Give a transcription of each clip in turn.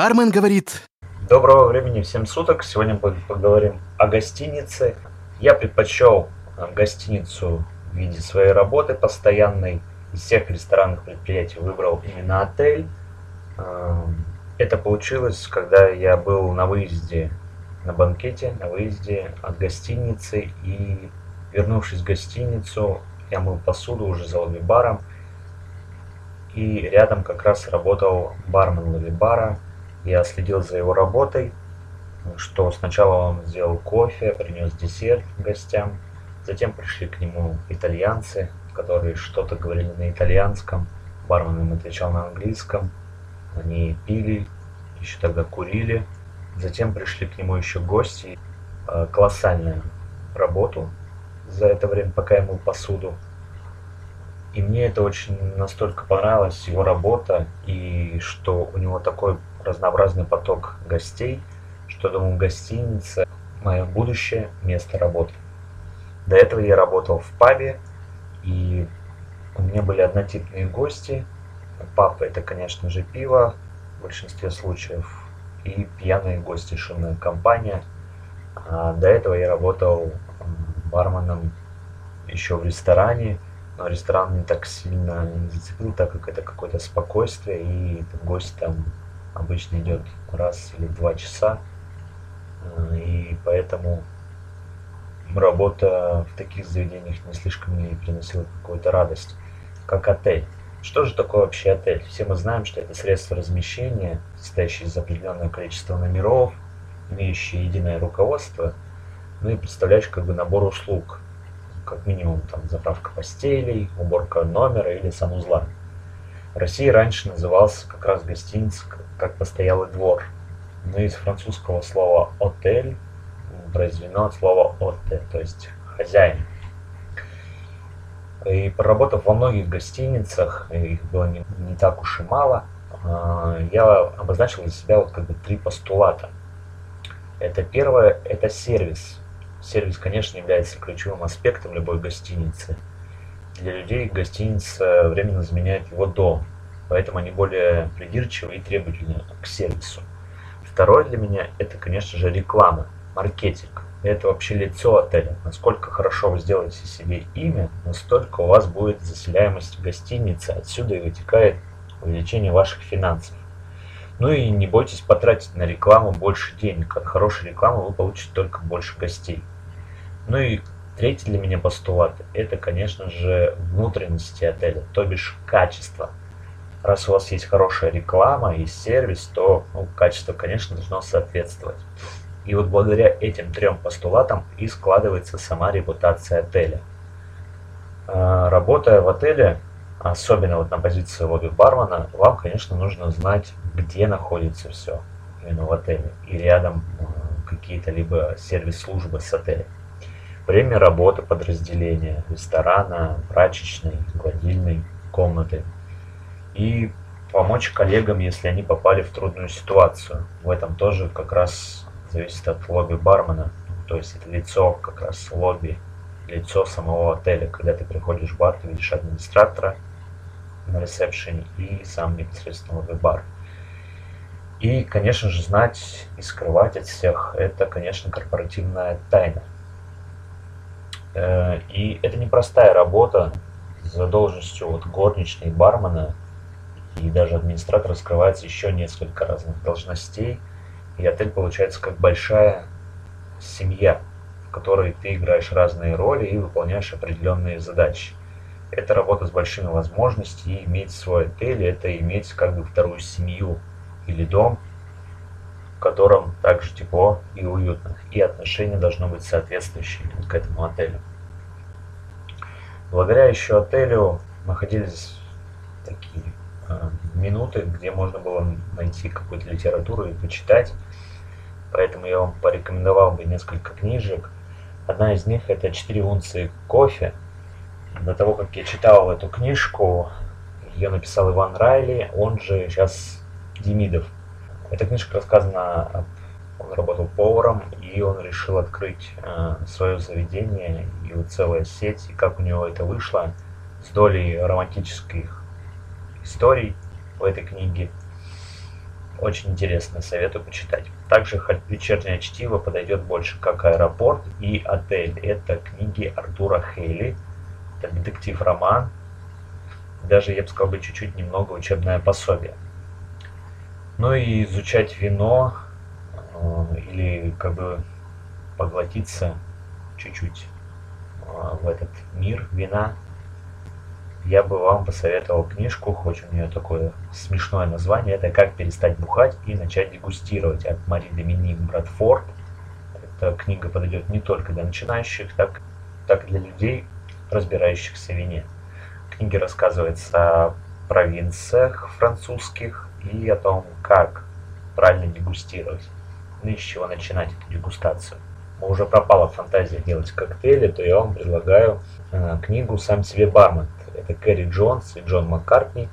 Бармен говорит... Доброго времени всем суток. Сегодня поговорим о гостинице. Я предпочел э, гостиницу в виде своей работы постоянной. Из всех ресторанных предприятий выбрал именно отель. Эм, это получилось, когда я был на выезде, на банкете, на выезде от гостиницы. И вернувшись в гостиницу, я мыл посуду уже за лобби-баром. И рядом как раз работал бармен лобби-бара. Я следил за его работой, что сначала он сделал кофе, принес десерт гостям. Затем пришли к нему итальянцы, которые что-то говорили на итальянском. Бармен им отвечал на английском. Они пили, еще тогда курили. Затем пришли к нему еще гости. Э, колоссальную работу за это время, пока мыл посуду. И мне это очень настолько понравилось, его работа, и что у него такой разнообразный поток гостей, что, думаю, гостиница – мое будущее место работы. До этого я работал в пабе, и у меня были однотипные гости. Паб – это, конечно же, пиво в большинстве случаев, и пьяные гости, шумная компания. А до этого я работал барменом еще в ресторане, но ресторан не так сильно не зацепил, так как это какое-то спокойствие, и гость там обычно идет раз или два часа, э, и поэтому работа в таких заведениях не слишком мне приносила какую-то радость, как отель. Что же такое вообще отель? Все мы знаем, что это средство размещения, состоящее из определенного количества номеров, имеющее единое руководство, ну и представляющий как бы набор услуг, как минимум там заправка постелей, уборка номера или санузла. России раньше назывался как раз гостиница как постоялый двор. Но из французского слова «отель» произведено слово «отель», то есть «хозяин». И проработав во многих гостиницах, их было не, не так уж и мало, а, я обозначил для себя вот как бы три постулата. Это первое, это сервис. Сервис, конечно, является ключевым аспектом любой гостиницы. Для людей гостиница временно заменяет его дом, поэтому они более придирчивы и требовательны к сервису. Второе для меня это, конечно же, реклама, маркетинг. Это вообще лицо отеля. Насколько хорошо вы сделаете себе имя, настолько у вас будет заселяемость гостиницы. Отсюда и вытекает увеличение ваших финансов. Ну и не бойтесь потратить на рекламу больше денег. От хорошей рекламы вы получите только больше гостей. Ну и третий для меня постулат – это, конечно же, внутренности отеля, то бишь качество. Раз у вас есть хорошая реклама и сервис, то ну, качество, конечно, должно соответствовать. И вот благодаря этим трем постулатам и складывается сама репутация отеля. А, работая в отеле, особенно вот на позиции лобби-бармена, вам, конечно, нужно знать, где находится все именно в отеле. И рядом а, какие-то либо сервис-службы с отелем время работы подразделения, ресторана, прачечной, гладильной комнаты и помочь коллегам, если они попали в трудную ситуацию. В этом тоже как раз зависит от лобби бармена, то есть это лицо как раз лобби, лицо самого отеля. Когда ты приходишь в бар, ты видишь администратора на ресепшене и сам непосредственно лобби-бар. И, конечно же, знать и скрывать от всех – это, конечно, корпоративная тайна. Э, и это непростая работа за должностью вот горничной, бармена и даже администратора скрывается еще несколько разных должностей. И отель получается как большая семья, в которой ты играешь разные роли и выполняешь определенные задачи. Это работа с большими возможностями, и иметь свой отель – это иметь как бы вторую семью или дом, в котором также тепло и уютно, и отношения должно быть соответствующие к этому отелю. Благодаря еще отелю находились такие э, минуты, где можно было найти какую-то литературу и почитать. Поэтому я вам порекомендовал бы несколько книжек. Одна из них это «Четыре унции кофе». До того, как я читал эту книжку, ее написал Иван Райли, он же сейчас Демидов. Эта книжка рассказана, он работал поваром, и он решил открыть э, свое заведение, и вот целая сеть, и как у него это вышло, с долей романтических историй в этой книге. Очень интересно, советую почитать. Также «Вечернее чтиво» подойдет больше как «Аэропорт» и «Отель». Это книги Артура Хейли. Это детектив-роман. Даже, я бы сказал, бы чуть-чуть немного учебное пособие. Ну и изучать вино э, или как бы поглотиться чуть-чуть э, в этот мир вина я бы вам посоветовал книжку, хоть у нее такое смешное название, это «Как перестать бухать и начать дегустировать» от Мари Доминик Брадфорд. Эта книга подойдет не только для начинающих, так, так и для людей, разбирающихся в вине. В книге рассказывается о провинциях французских и о том, как правильно дегустировать, ну и с чего начинать эту дегустацию. Уже пропала фантазия делать коктейли, то я вам предлагаю э, книгу «Сам себе бармен» это Кэрри Джонс и Джон Маккартни.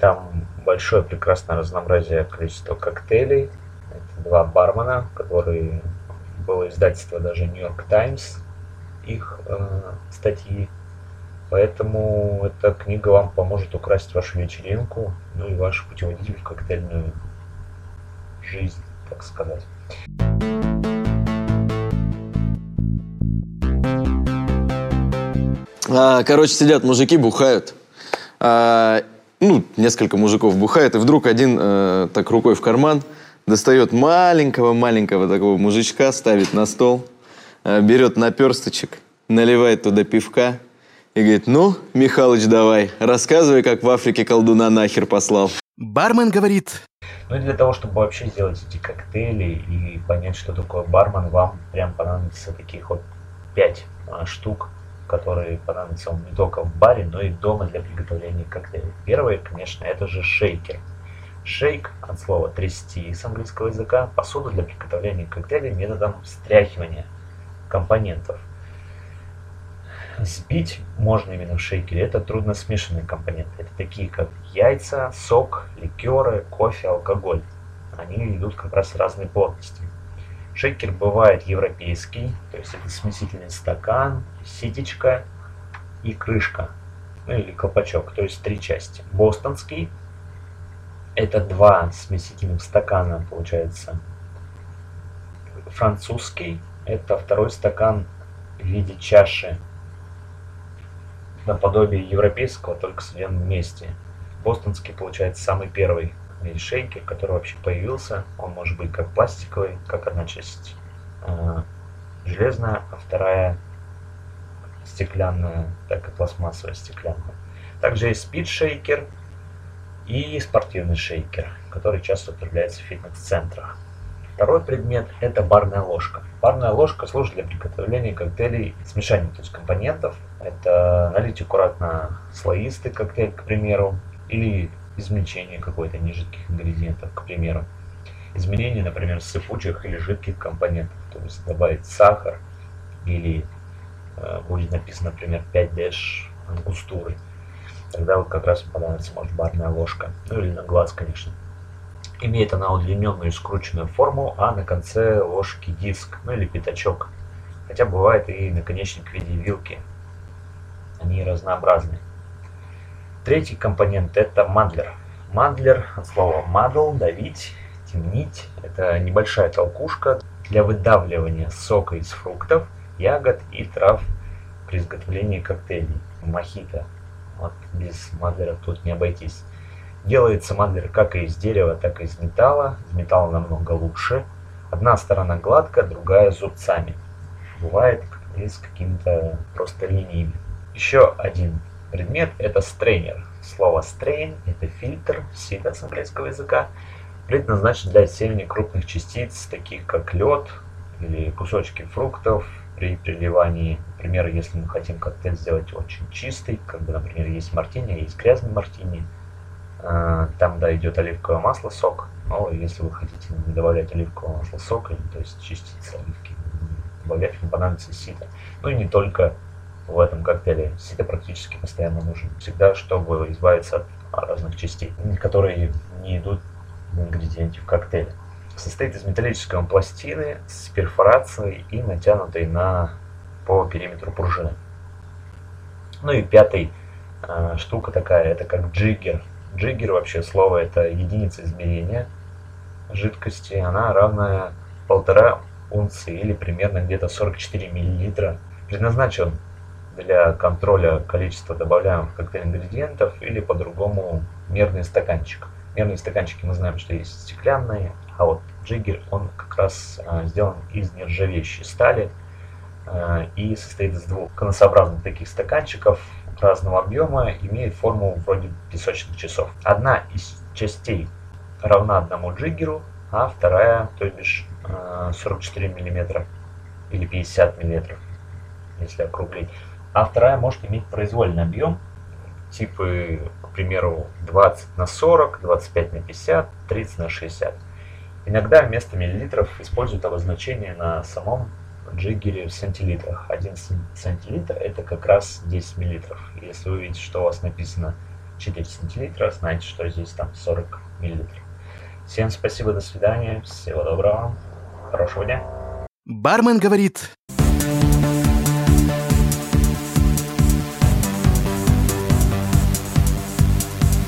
Там большое прекрасное разнообразие количества коктейлей. Это два бармена, которые было издательство даже Нью-Йорк Таймс, их э, статьи. Поэтому эта книга вам поможет украсить вашу вечеринку, ну и ваш путеводитель в коктейльную жизнь, так сказать. А, короче, сидят мужики, бухают. А, ну, несколько мужиков бухает, и вдруг один э, так рукой в карман достает маленького-маленького такого мужичка, ставит на стол, э, берет наперсточек, наливает туда пивка и говорит, ну, Михалыч, давай, рассказывай, как в Африке колдуна нахер послал. Бармен говорит... Ну и для того, чтобы вообще сделать эти коктейли и понять, что такое бармен, вам прям понадобится таких вот пять а, штук которые понадобятся вам не только в баре, но и дома для приготовления коктейлей. Первое, конечно, это же шейкер. Шейк от слова трясти с английского языка, посуду для приготовления коктейлей методом встряхивания компонентов. Сбить можно именно в шейкере. Это трудно смешанные компоненты. Это такие как яйца, сок, ликеры, кофе, алкоголь. Они идут как раз разной плотности. Шейкер бывает европейский, то есть это смесительный стакан, ситечка и крышка, ну или колпачок, то есть три части. Бостонский – это два смесительных стакана, получается. Французский – это второй стакан в виде чаши, наподобие европейского, только с вместе. Бостонский, получается, самый первый шейкер, который вообще появился. Он может быть как пластиковый, как одна часть э, железная, а вторая стеклянная, так и пластмассовая стеклянная. Также есть спид-шейкер и спортивный шейкер, который часто употребляется в фитнес-центрах. Второй предмет – это барная ложка. Барная ложка служит для приготовления коктейлей, смешания то есть компонентов. Это налить аккуратно слоистый коктейль, к примеру, или измельчение какой-то нежидких ингредиентов, к примеру. Изменение, например, сыпучих или жидких компонентов, то есть добавить сахар или э, будет написано, например, 5 дэш ангустуры. Тогда вот как раз понадобится, может, барная ложка, ну или на глаз, конечно. Имеет она удлиненную и скрученную форму, а на конце ложки диск, ну или пятачок. Хотя бывает и наконечник в виде вилки. Они разнообразны. Третий компонент это мадлер. Мадлер от слова мадл, давить, темнить. Это небольшая толкушка для выдавливания сока из фруктов, ягод и трав при изготовлении коктейлей. Мохито. Вот без мадлера тут не обойтись. Делается мадлер как из дерева, так и из металла. Из металла намного лучше. Одна сторона гладкая, другая зубцами. Бывает и с какими-то просто линиями. Еще один предмет это стрейнер. Слово стрейн это фильтр, сито с английского языка, предназначен для отсеивания крупных частиц, таких как лед или кусочки фруктов при переливании. Например, если мы хотим коктейль сделать очень чистый, бы, например, есть мартини, а есть грязный мартини, там, да, идет оливковое масло, сок. Но если вы хотите не добавлять оливковое масло, сок, то есть частицы оливки, добавлять вам понадобится сито. Ну и не только в этом коктейле. Сито практически постоянно нужен. Всегда, чтобы избавиться от разных частей, которые не идут в ингредиенте в коктейле. Состоит из металлической пластины с перфорацией и натянутой на по периметру пружины. Ну и пятый э, штука такая, это как джиггер. Джиггер вообще слово это единица измерения. жидкости, она равная полтора унции или примерно где-то 44 миллилитра. Предназначен для контроля количества добавляемых коктейль ингредиентов или по-другому мерный стаканчик. Мерные стаканчики мы знаем, что есть стеклянные, а вот джиггер, он как раз э, сделан из нержавеющей стали э, и состоит из двух конусообразных таких стаканчиков разного объема, имеет форму вроде песочных часов. Одна из частей равна одному джиггеру, а вторая, то бишь 44 э, миллиметра или 50 миллиметров, если округлить. А вторая может иметь произвольный объем, типы, к примеру, 20 на 40, 25 на 50, 30 на 60. Иногда вместо миллилитров используют обозначение на самом джиггере в сантилитрах. Один сантилитр это как раз 10 миллилитров. Если вы видите, что у вас написано 4 сантилитра, знаете, что здесь там 40 миллилитров. Всем спасибо, до свидания, всего доброго, хорошего дня. Бармен говорит...